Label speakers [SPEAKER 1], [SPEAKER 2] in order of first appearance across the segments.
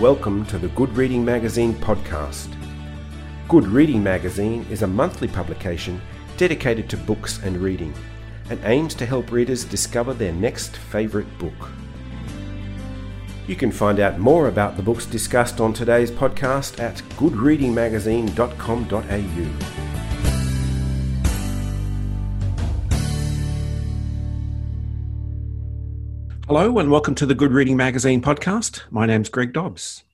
[SPEAKER 1] Welcome to the Good Reading Magazine podcast. Good Reading Magazine is a monthly publication dedicated to books and reading and aims to help readers discover their next favourite book. You can find out more about the books discussed on today's podcast at goodreadingmagazine.com.au. Hello, and welcome to the Good Reading Magazine podcast. My name's Greg Dobbs.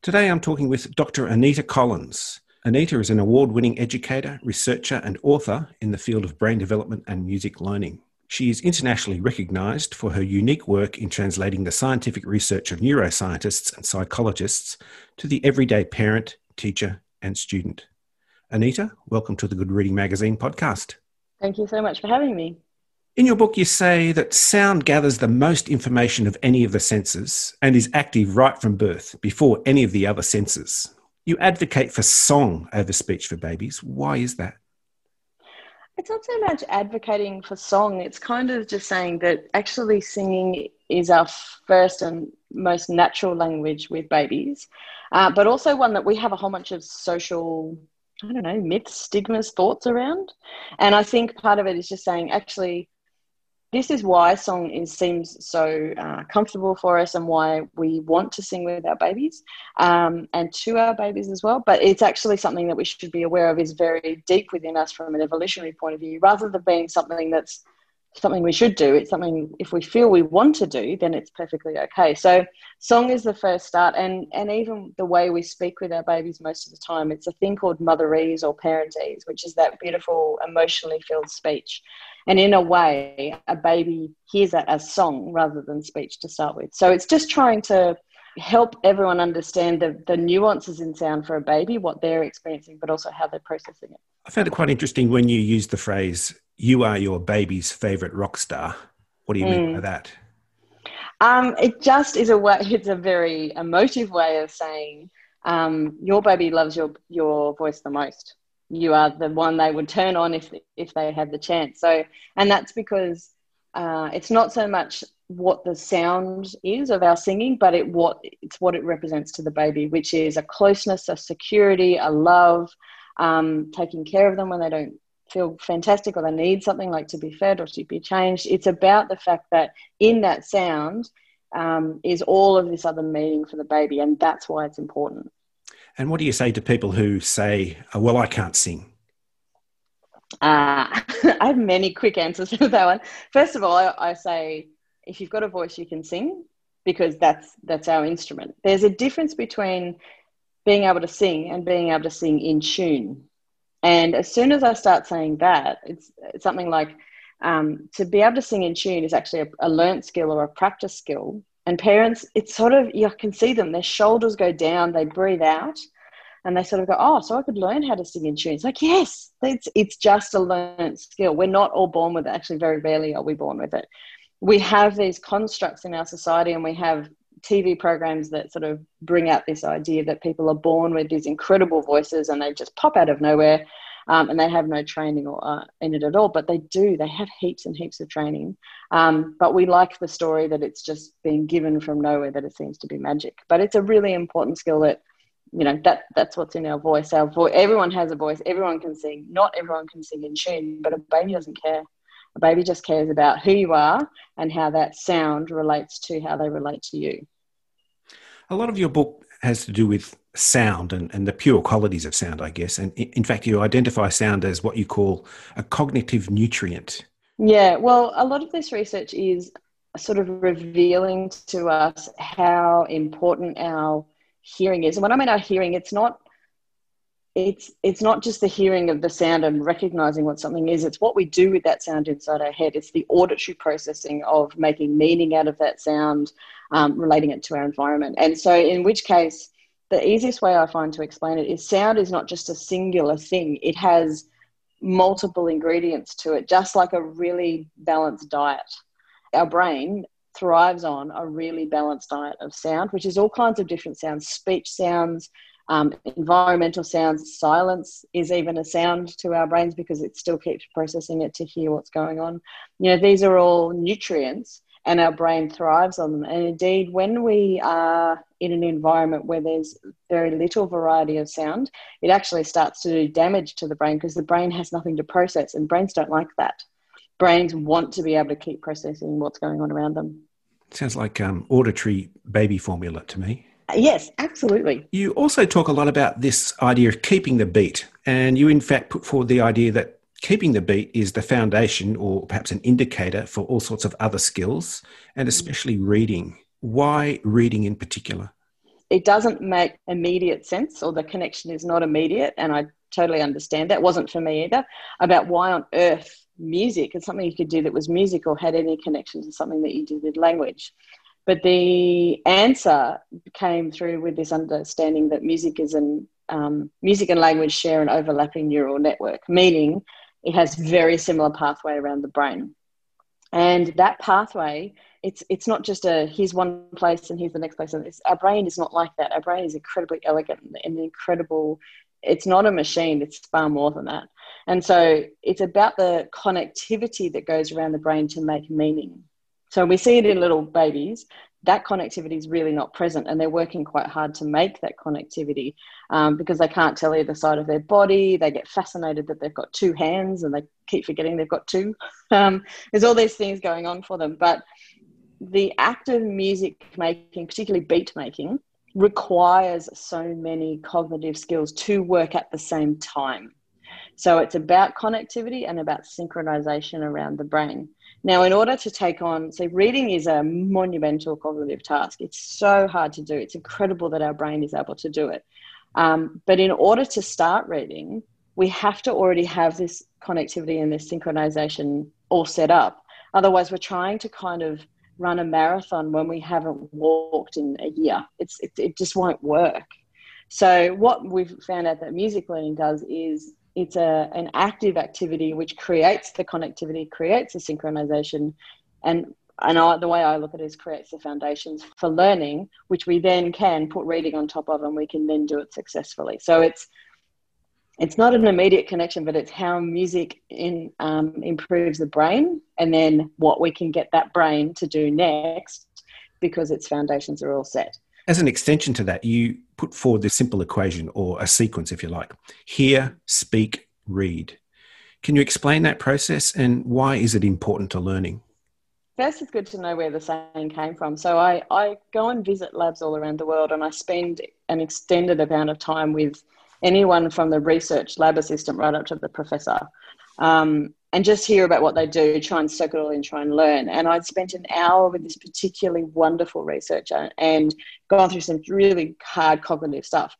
[SPEAKER 1] Today I'm talking with Dr. Anita Collins. Anita is an award winning educator, researcher, and author in the field of brain development and music learning. She is internationally recognised for her unique work in translating the scientific research of neuroscientists and psychologists to the everyday parent, teacher, and student. Anita, welcome to the Good Reading Magazine podcast.
[SPEAKER 2] Thank you so much for having me.
[SPEAKER 1] In your book, you say that sound gathers the most information of any of the senses and is active right from birth, before any of the other senses. You advocate for song over speech for babies. Why is that?
[SPEAKER 2] It's not so much advocating for song, it's kind of just saying that actually singing is our first and most natural language with babies, uh, but also one that we have a whole bunch of social I don't know, myths, stigmas, thoughts around. And I think part of it is just saying, actually, this is why song is, seems so uh, comfortable for us and why we want to sing with our babies um, and to our babies as well. But it's actually something that we should be aware of is very deep within us from an evolutionary point of view, rather than being something that's something we should do. It's something if we feel we want to do, then it's perfectly okay. So song is the first start, and and even the way we speak with our babies most of the time, it's a thing called motherese or parentese, which is that beautiful emotionally filled speech. And in a way, a baby hears that as song rather than speech to start with. So it's just trying to help everyone understand the, the nuances in sound for a baby, what they're experiencing, but also how they're processing it.
[SPEAKER 1] I found it quite interesting when you used the phrase, you are your baby's favorite rock star. What do you mm. mean by mm. that?
[SPEAKER 2] Um, it just is a way, it's a very emotive way of saying um, your baby loves your, your voice the most you are the one they would turn on if if they had the chance. So, and that's because uh, it's not so much what the sound is of our singing, but it what it's what it represents to the baby, which is a closeness, a security, a love, um, taking care of them when they don't feel fantastic or they need something like to be fed or to be changed. It's about the fact that in that sound um, is all of this other meaning for the baby, and that's why it's important.
[SPEAKER 1] And what do you say to people who say, oh, well, I can't sing?
[SPEAKER 2] Uh, I have many quick answers to that one. First of all, I, I say, if you've got a voice, you can sing because that's that's our instrument. There's a difference between being able to sing and being able to sing in tune. And as soon as I start saying that, it's, it's something like um, to be able to sing in tune is actually a, a learnt skill or a practice skill and parents, it's sort of, you can see them, their shoulders go down, they breathe out, and they sort of go, Oh, so I could learn how to sing in tune. It's like, yes, it's, it's just a learned skill. We're not all born with it. Actually, very rarely are we born with it. We have these constructs in our society, and we have TV programs that sort of bring out this idea that people are born with these incredible voices and they just pop out of nowhere um, and they have no training or, uh, in it at all. But they do. They have heaps and heaps of training. Um, but we like the story that it's just being given from nowhere. That it seems to be magic. But it's a really important skill that you know that that's what's in our voice. Our voice. Everyone has a voice. Everyone can sing. Not everyone can sing in tune, but a baby doesn't care. A baby just cares about who you are and how that sound relates to how they relate to you.
[SPEAKER 1] A lot of your book has to do with sound and, and the pure qualities of sound, I guess. And in fact, you identify sound as what you call a cognitive nutrient.
[SPEAKER 2] Yeah, well, a lot of this research is sort of revealing to us how important our hearing is. And when I mean our hearing, it's not it's it's not just the hearing of the sound and recognizing what something is it's what we do with that sound inside our head. It's the auditory processing of making meaning out of that sound um, relating it to our environment. And so in which case the easiest way I find to explain it is sound is not just a singular thing, it has multiple ingredients to it, just like a really balanced diet. Our brain thrives on a really balanced diet of sound, which is all kinds of different sounds speech sounds, um, environmental sounds, silence is even a sound to our brains because it still keeps processing it to hear what's going on. You know, these are all nutrients and our brain thrives on them. And indeed, when we are in an environment where there's very little variety of sound, it actually starts to do damage to the brain because the brain has nothing to process, and brains don't like that. Brains want to be able to keep processing what's going on around them.
[SPEAKER 1] Sounds like um, auditory baby formula to me.
[SPEAKER 2] Yes, absolutely.
[SPEAKER 1] You also talk a lot about this idea of keeping the beat, and you, in fact, put forward the idea that keeping the beat is the foundation or perhaps an indicator for all sorts of other skills, and especially reading. Why reading in particular?
[SPEAKER 2] It doesn't make immediate sense, or the connection is not immediate, and I totally understand that. It wasn't for me either. About why on earth music is something you could do that was music or had any connection to something that you did with language. But the answer came through with this understanding that music is an um, music and language share an overlapping neural network, meaning it has very similar pathway around the brain. And that pathway, it's it's not just a here's one place and here's the next place. It's, our brain is not like that. Our brain is incredibly elegant and incredible. It's not a machine. It's far more than that. And so it's about the connectivity that goes around the brain to make meaning. So we see it in little babies. That connectivity is really not present, and they're working quite hard to make that connectivity um, because they can't tell either side of their body. They get fascinated that they've got two hands and they keep forgetting they've got two. Um, there's all these things going on for them. But the act of music making, particularly beat making, requires so many cognitive skills to work at the same time. So it's about connectivity and about synchronization around the brain. Now, in order to take on, so reading is a monumental cognitive task. It's so hard to do. It's incredible that our brain is able to do it. Um, but in order to start reading, we have to already have this connectivity and this synchronization all set up. Otherwise, we're trying to kind of run a marathon when we haven't walked in a year. It's, it, it just won't work. So, what we've found out that music learning does is it's a, an active activity which creates the connectivity, creates the synchronization, and and I, the way I look at it is creates the foundations for learning, which we then can put reading on top of, and we can then do it successfully. So it's it's not an immediate connection, but it's how music in, um, improves the brain, and then what we can get that brain to do next, because its foundations are all set.
[SPEAKER 1] As an extension to that, you put forward this simple equation or a sequence, if you like hear, speak, read. Can you explain that process and why is it important to learning?
[SPEAKER 2] First, it's good to know where the saying came from. So, I, I go and visit labs all around the world and I spend an extended amount of time with anyone from the research lab assistant right up to the professor. Um, and just hear about what they do, try and soak it all in, try and learn. And I'd spent an hour with this particularly wonderful researcher and gone through some really hard cognitive stuff.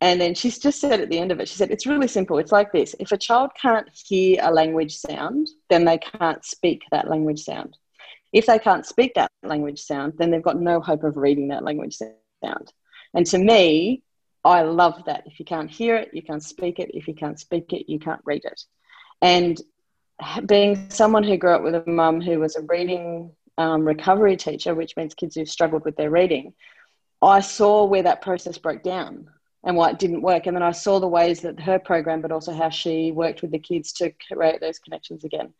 [SPEAKER 2] And then she just said at the end of it, she said, It's really simple. It's like this if a child can't hear a language sound, then they can't speak that language sound. If they can't speak that language sound, then they've got no hope of reading that language sound. And to me, I love that. If you can't hear it, you can't speak it. If you can't speak it, you can't read it. And being someone who grew up with a mum who was a reading um, recovery teacher, which means kids who've struggled with their reading, I saw where that process broke down and why it didn't work. And then I saw the ways that her program, but also how she worked with the kids to create those connections again.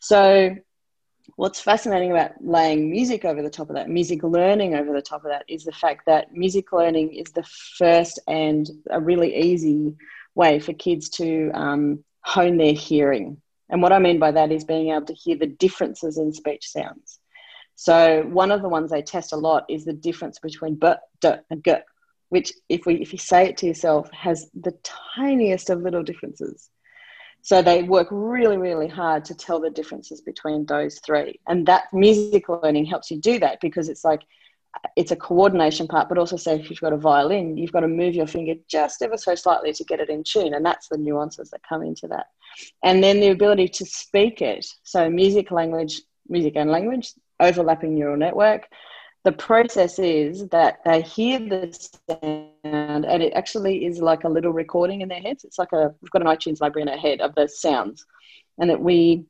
[SPEAKER 2] So, what's fascinating about laying music over the top of that, music learning over the top of that, is the fact that music learning is the first and a really easy way for kids to um, hone their hearing and what I mean by that is being able to hear the differences in speech sounds. So one of the ones they test a lot is the difference between b, d, and g, which if we if you say it to yourself has the tiniest of little differences. So they work really, really hard to tell the differences between those three. And that music learning helps you do that because it's like it's a coordination part, but also say if you've got a violin, you've got to move your finger just ever so slightly to get it in tune. And that's the nuances that come into that. And then the ability to speak it. So music, language, music and language, overlapping neural network. The process is that they hear the sound and it actually is like a little recording in their heads. It's like a, we've got an iTunes library in our head of the sounds. And that we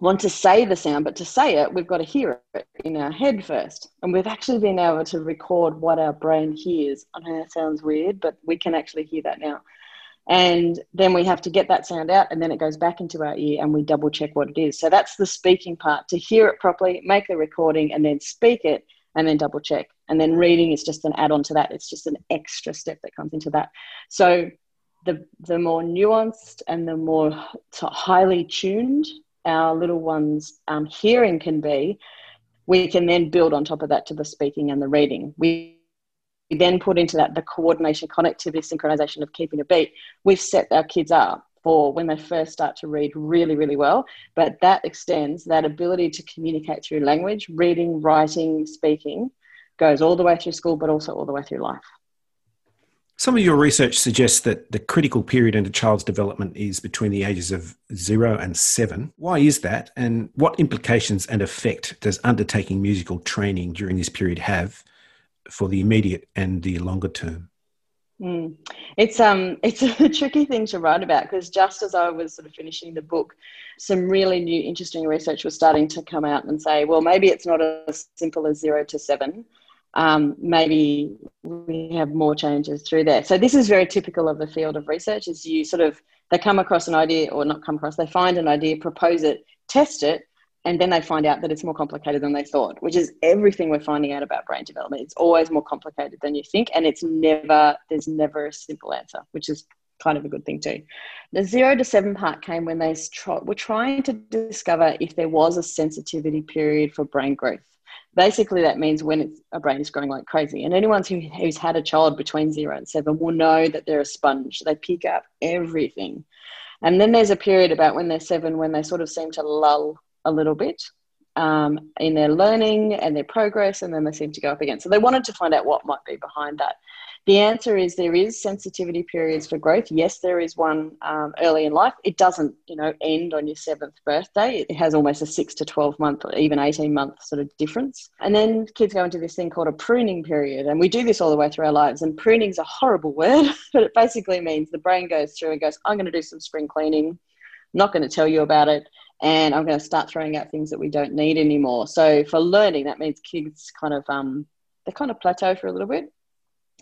[SPEAKER 2] want to say the sound, but to say it, we've got to hear it in our head first. And we've actually been able to record what our brain hears. I know that sounds weird, but we can actually hear that now. And then we have to get that sound out, and then it goes back into our ear, and we double check what it is. So that's the speaking part to hear it properly, make the recording, and then speak it, and then double check. And then reading is just an add on to that. It's just an extra step that comes into that. So the, the more nuanced and the more highly tuned our little ones' um, hearing can be, we can then build on top of that to the speaking and the reading. We then put into that the coordination, connectivity, synchronization of keeping a beat. We've set our kids up for when they first start to read really, really well. But that extends that ability to communicate through language, reading, writing, speaking, goes all the way through school, but also all the way through life.
[SPEAKER 1] Some of your research suggests that the critical period in a child's development is between the ages of zero and seven. Why is that? And what implications and effect does undertaking musical training during this period have for the immediate and the longer term?
[SPEAKER 2] Mm. It's um it's a tricky thing to write about because just as I was sort of finishing the book, some really new interesting research was starting to come out and say, well, maybe it's not as simple as zero to seven um, maybe we have more changes through there. So this is very typical of the field of research is you sort of, they come across an idea or not come across, they find an idea, propose it, test it, and then they find out that it's more complicated than they thought, which is everything we're finding out about brain development. It's always more complicated than you think, and it's never, there's never a simple answer, which is kind of a good thing too. The zero to seven part came when they were trying to discover if there was a sensitivity period for brain growth basically that means when a brain is growing like crazy. And anyone who, who's had a child between zero and seven will know that they're a sponge. They pick up everything. And then there's a period about when they're seven when they sort of seem to lull a little bit um, in their learning and their progress and then they seem to go up again so they wanted to find out what might be behind that the answer is there is sensitivity periods for growth. Yes, there is one um, early in life. It doesn't, you know, end on your seventh birthday. It has almost a six to twelve month, or even eighteen month sort of difference. And then kids go into this thing called a pruning period, and we do this all the way through our lives. And pruning is a horrible word, but it basically means the brain goes through and goes, "I'm going to do some spring cleaning. I'm not going to tell you about it." And I'm going to start throwing out things that we don't need anymore. So for learning, that means kids kind of um, they kind of plateau for a little bit,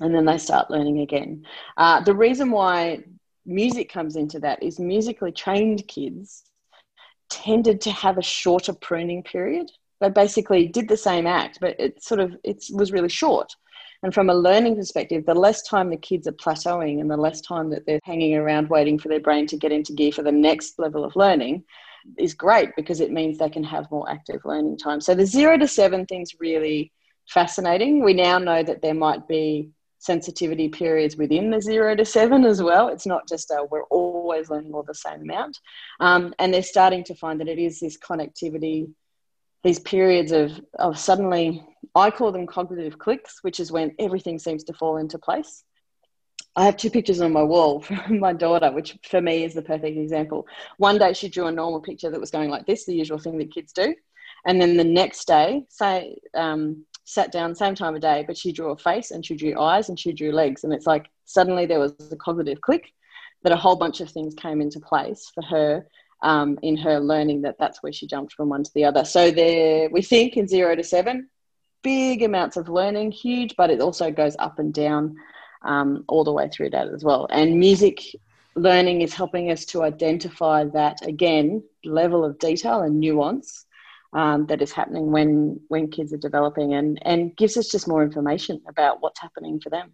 [SPEAKER 2] and then they start learning again. Uh, the reason why music comes into that is musically trained kids tended to have a shorter pruning period. They basically did the same act, but it sort of it was really short. And from a learning perspective, the less time the kids are plateauing and the less time that they're hanging around waiting for their brain to get into gear for the next level of learning is great because it means they can have more active learning time. So the zero to seven thing's really fascinating. We now know that there might be sensitivity periods within the zero to seven as well. It's not just a, we're always learning all the same amount. Um, and they're starting to find that it is this connectivity, these periods of, of suddenly, I call them cognitive clicks, which is when everything seems to fall into place. I have two pictures on my wall from my daughter, which for me is the perfect example. One day she drew a normal picture that was going like this, the usual thing that kids do. And then the next day, say, um, sat down same time of day, but she drew a face and she drew eyes and she drew legs. And it's like suddenly there was a cognitive click that a whole bunch of things came into place for her um, in her learning that that's where she jumped from one to the other. So there, we think in zero to seven, big amounts of learning, huge, but it also goes up and down um, all the way through that as well. And music learning is helping us to identify that again level of detail and nuance um, that is happening when when kids are developing and and gives us just more information about what's happening for them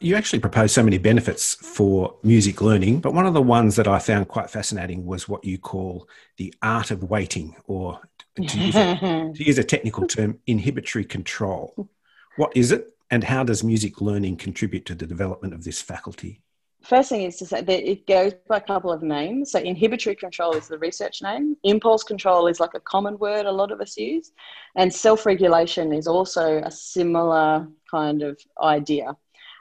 [SPEAKER 1] you actually propose so many benefits for music learning, but one of the ones that I found quite fascinating was what you call the art of waiting, or to use a, to use a technical term, inhibitory control. What is it, and how does music learning contribute to the development of this faculty?
[SPEAKER 2] first thing is to say that it goes by a couple of names. So inhibitory control is the research name. Impulse control is like a common word a lot of us use. And self-regulation is also a similar kind of idea.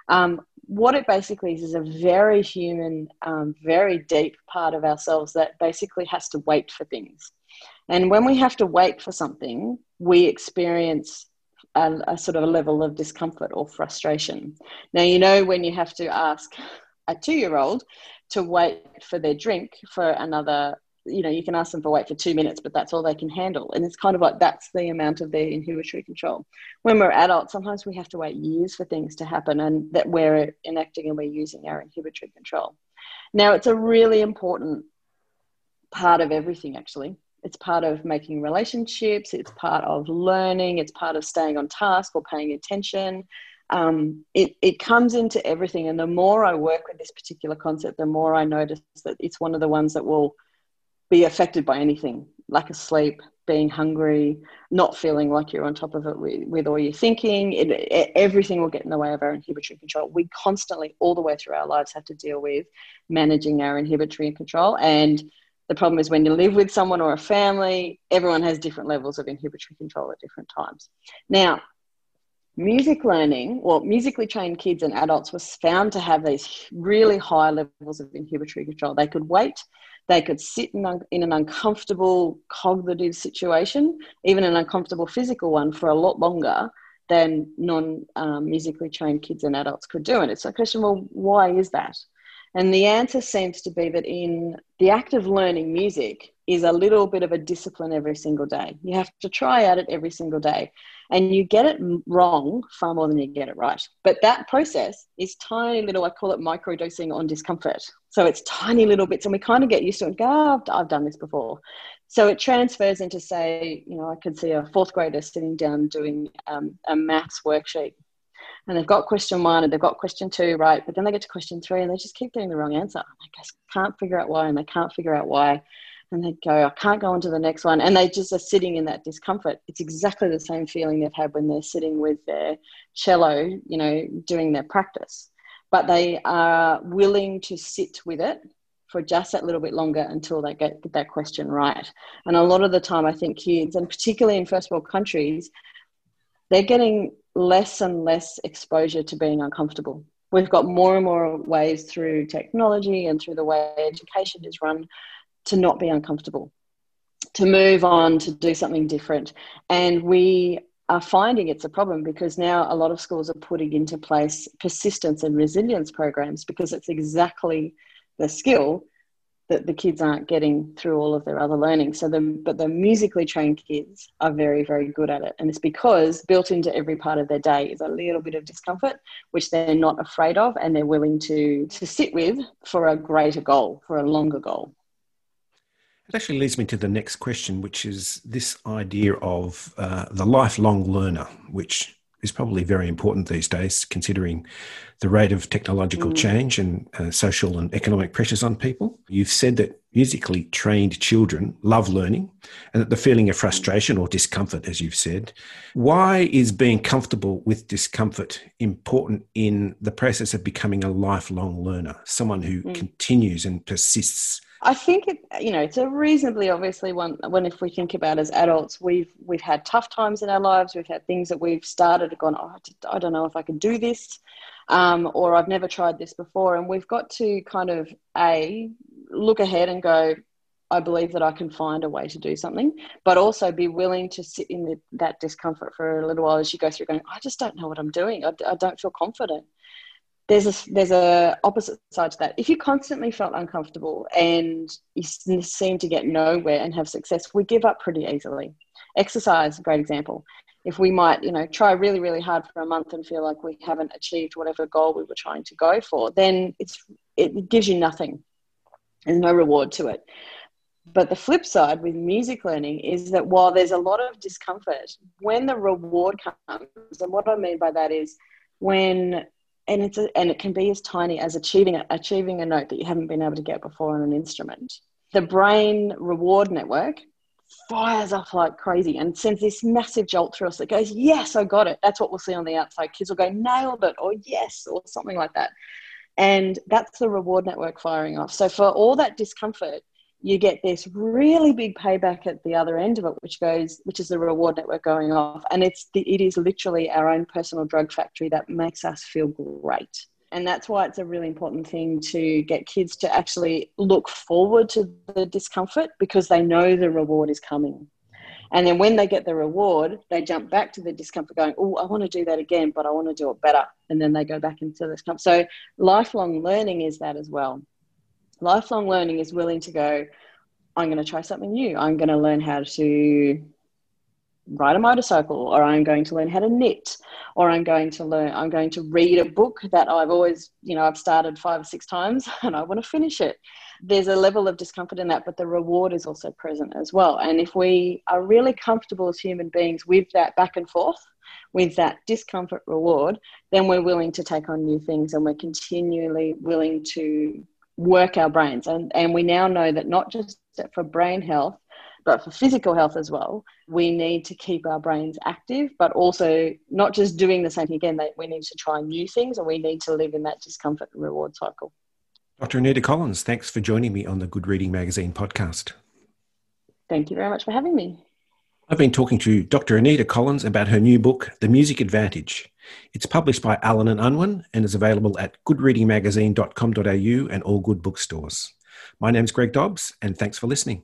[SPEAKER 2] Um, what it basically is is a very human, um, very deep part of ourselves that basically has to wait for things. And when we have to wait for something, we experience a, a, sort of a level of discomfort or frustration. Now, you know, when you have to ask a two year old to wait for their drink for another you know you can ask them for wait for two minutes but that's all they can handle. And it's kind of like that's the amount of their inhibitory control. When we're adults sometimes we have to wait years for things to happen and that we're enacting and we're using our inhibitory control. Now it's a really important part of everything actually It's part of making relationships. It's part of learning. It's part of staying on task or paying attention. Um, it, it comes into everything. And the more I work with this particular concept, the more I notice that it's one of the ones that will be affected by anything lack of sleep, being hungry, not feeling like you're on top of it with, with all your thinking. It, it, everything will get in the way of our inhibitory control. We constantly, all the way through our lives, have to deal with managing our inhibitory control. And the problem is when you live with someone or a family, everyone has different levels of inhibitory control at different times. Now, music learning, well, musically trained kids and adults was found to have these really high levels of inhibitory control. They could wait they could sit in, un- in an uncomfortable cognitive situation, even an uncomfortable physical one, for a lot longer than non um, musically trained kids and adults could do. And it's a question well, why is that? And the answer seems to be that in the act of learning music is a little bit of a discipline every single day. You have to try at it every single day and you get it wrong far more than you get it right. But that process is tiny little, I call it micro dosing on discomfort. So it's tiny little bits, and we kind of get used to it go, oh, I've, I've done this before. So it transfers into, say, you know, I could see a fourth grader sitting down doing um, a maths worksheet. And they've got question one and they've got question two, right? But then they get to question three and they just keep getting the wrong answer. They just can't figure out why and they can't figure out why and they go, I can't go on to the next one. And they just are sitting in that discomfort. It's exactly the same feeling they've had when they're sitting with their cello, you know, doing their practice. But they are willing to sit with it for just that little bit longer until they get that question right. And a lot of the time, I think kids, and particularly in first world countries, they're getting less and less exposure to being uncomfortable. We've got more and more ways through technology and through the way education is run to not be uncomfortable, to move on, to do something different. And we are finding it's a problem because now a lot of schools are putting into place persistence and resilience programs because it's exactly the skill that the kids aren't getting through all of their other learning. So the but the musically trained kids are very very good at it, and it's because built into every part of their day is a little bit of discomfort, which they're not afraid of, and they're willing to to sit with for a greater goal, for a longer goal.
[SPEAKER 1] It actually leads me to the next question, which is this idea of uh, the lifelong learner, which is probably very important these days, considering the rate of technological mm. change and uh, social and economic pressures on people. You've said that musically trained children love learning and that the feeling of frustration or discomfort, as you've said. Why is being comfortable with discomfort important in the process of becoming a lifelong learner, someone who mm. continues and persists
[SPEAKER 2] I think it, you know, it's a reasonably obviously one. When if we think about as adults, we've we've had tough times in our lives. We've had things that we've started and gone. Oh, I don't know if I can do this, um, or I've never tried this before. And we've got to kind of a look ahead and go. I believe that I can find a way to do something, but also be willing to sit in the, that discomfort for a little while as you go through. Going, I just don't know what I'm doing. I, I don't feel confident there's a there's a opposite side to that. If you constantly felt uncomfortable and you seem to get nowhere and have success, we give up pretty easily. Exercise, great example. If we might, you know, try really really hard for a month and feel like we haven't achieved whatever goal we were trying to go for, then it's it gives you nothing. There's no reward to it. But the flip side with music learning is that while there's a lot of discomfort, when the reward comes, and what I mean by that is when and it's a, and it can be as tiny as achieving achieving a note that you haven't been able to get before on an instrument. The brain reward network fires off like crazy and sends this massive jolt through us that goes, "Yes, I got it." That's what we'll see on the outside. Kids will go, "Nailed it," or "Yes," or something like that, and that's the reward network firing off. So for all that discomfort, you get this really big payback at the other end of it, which goes, which is the reward network going off, and it's the, it is literally our own personal drug factory that makes us feel great. And that's why it's a really important thing to get kids to actually look forward to the discomfort because they know the reward is coming. And then when they get the reward, they jump back to the discomfort going, Oh, I want to do that again, but I want to do it better. And then they go back into this discomfort. So lifelong learning is that as well. Lifelong learning is willing to go, I'm going to try something new. I'm going to learn how to ride a motorcycle or I'm going to learn how to knit or I'm going to learn I'm going to read a book that I've always you know I've started five or six times and I want to finish it there's a level of discomfort in that, but the reward is also present as well. And if we are really comfortable as human beings with that back and forth, with that discomfort reward, then we're willing to take on new things and we're continually willing to work our brains. And, and we now know that not just for brain health, but for physical health as well, we need to keep our brains active, but also not just doing the same thing again, we need to try new things and we need to live in that discomfort and reward cycle.
[SPEAKER 1] Dr. Anita Collins, thanks for joining me on the Good Reading Magazine podcast.
[SPEAKER 2] Thank you very much for having me.
[SPEAKER 1] I've been talking to Dr. Anita Collins about her new book, The Music Advantage. It's published by Allen and Unwin and is available at goodreadingmagazine.com.au and all good bookstores. My name's Greg Dobbs, and thanks for listening.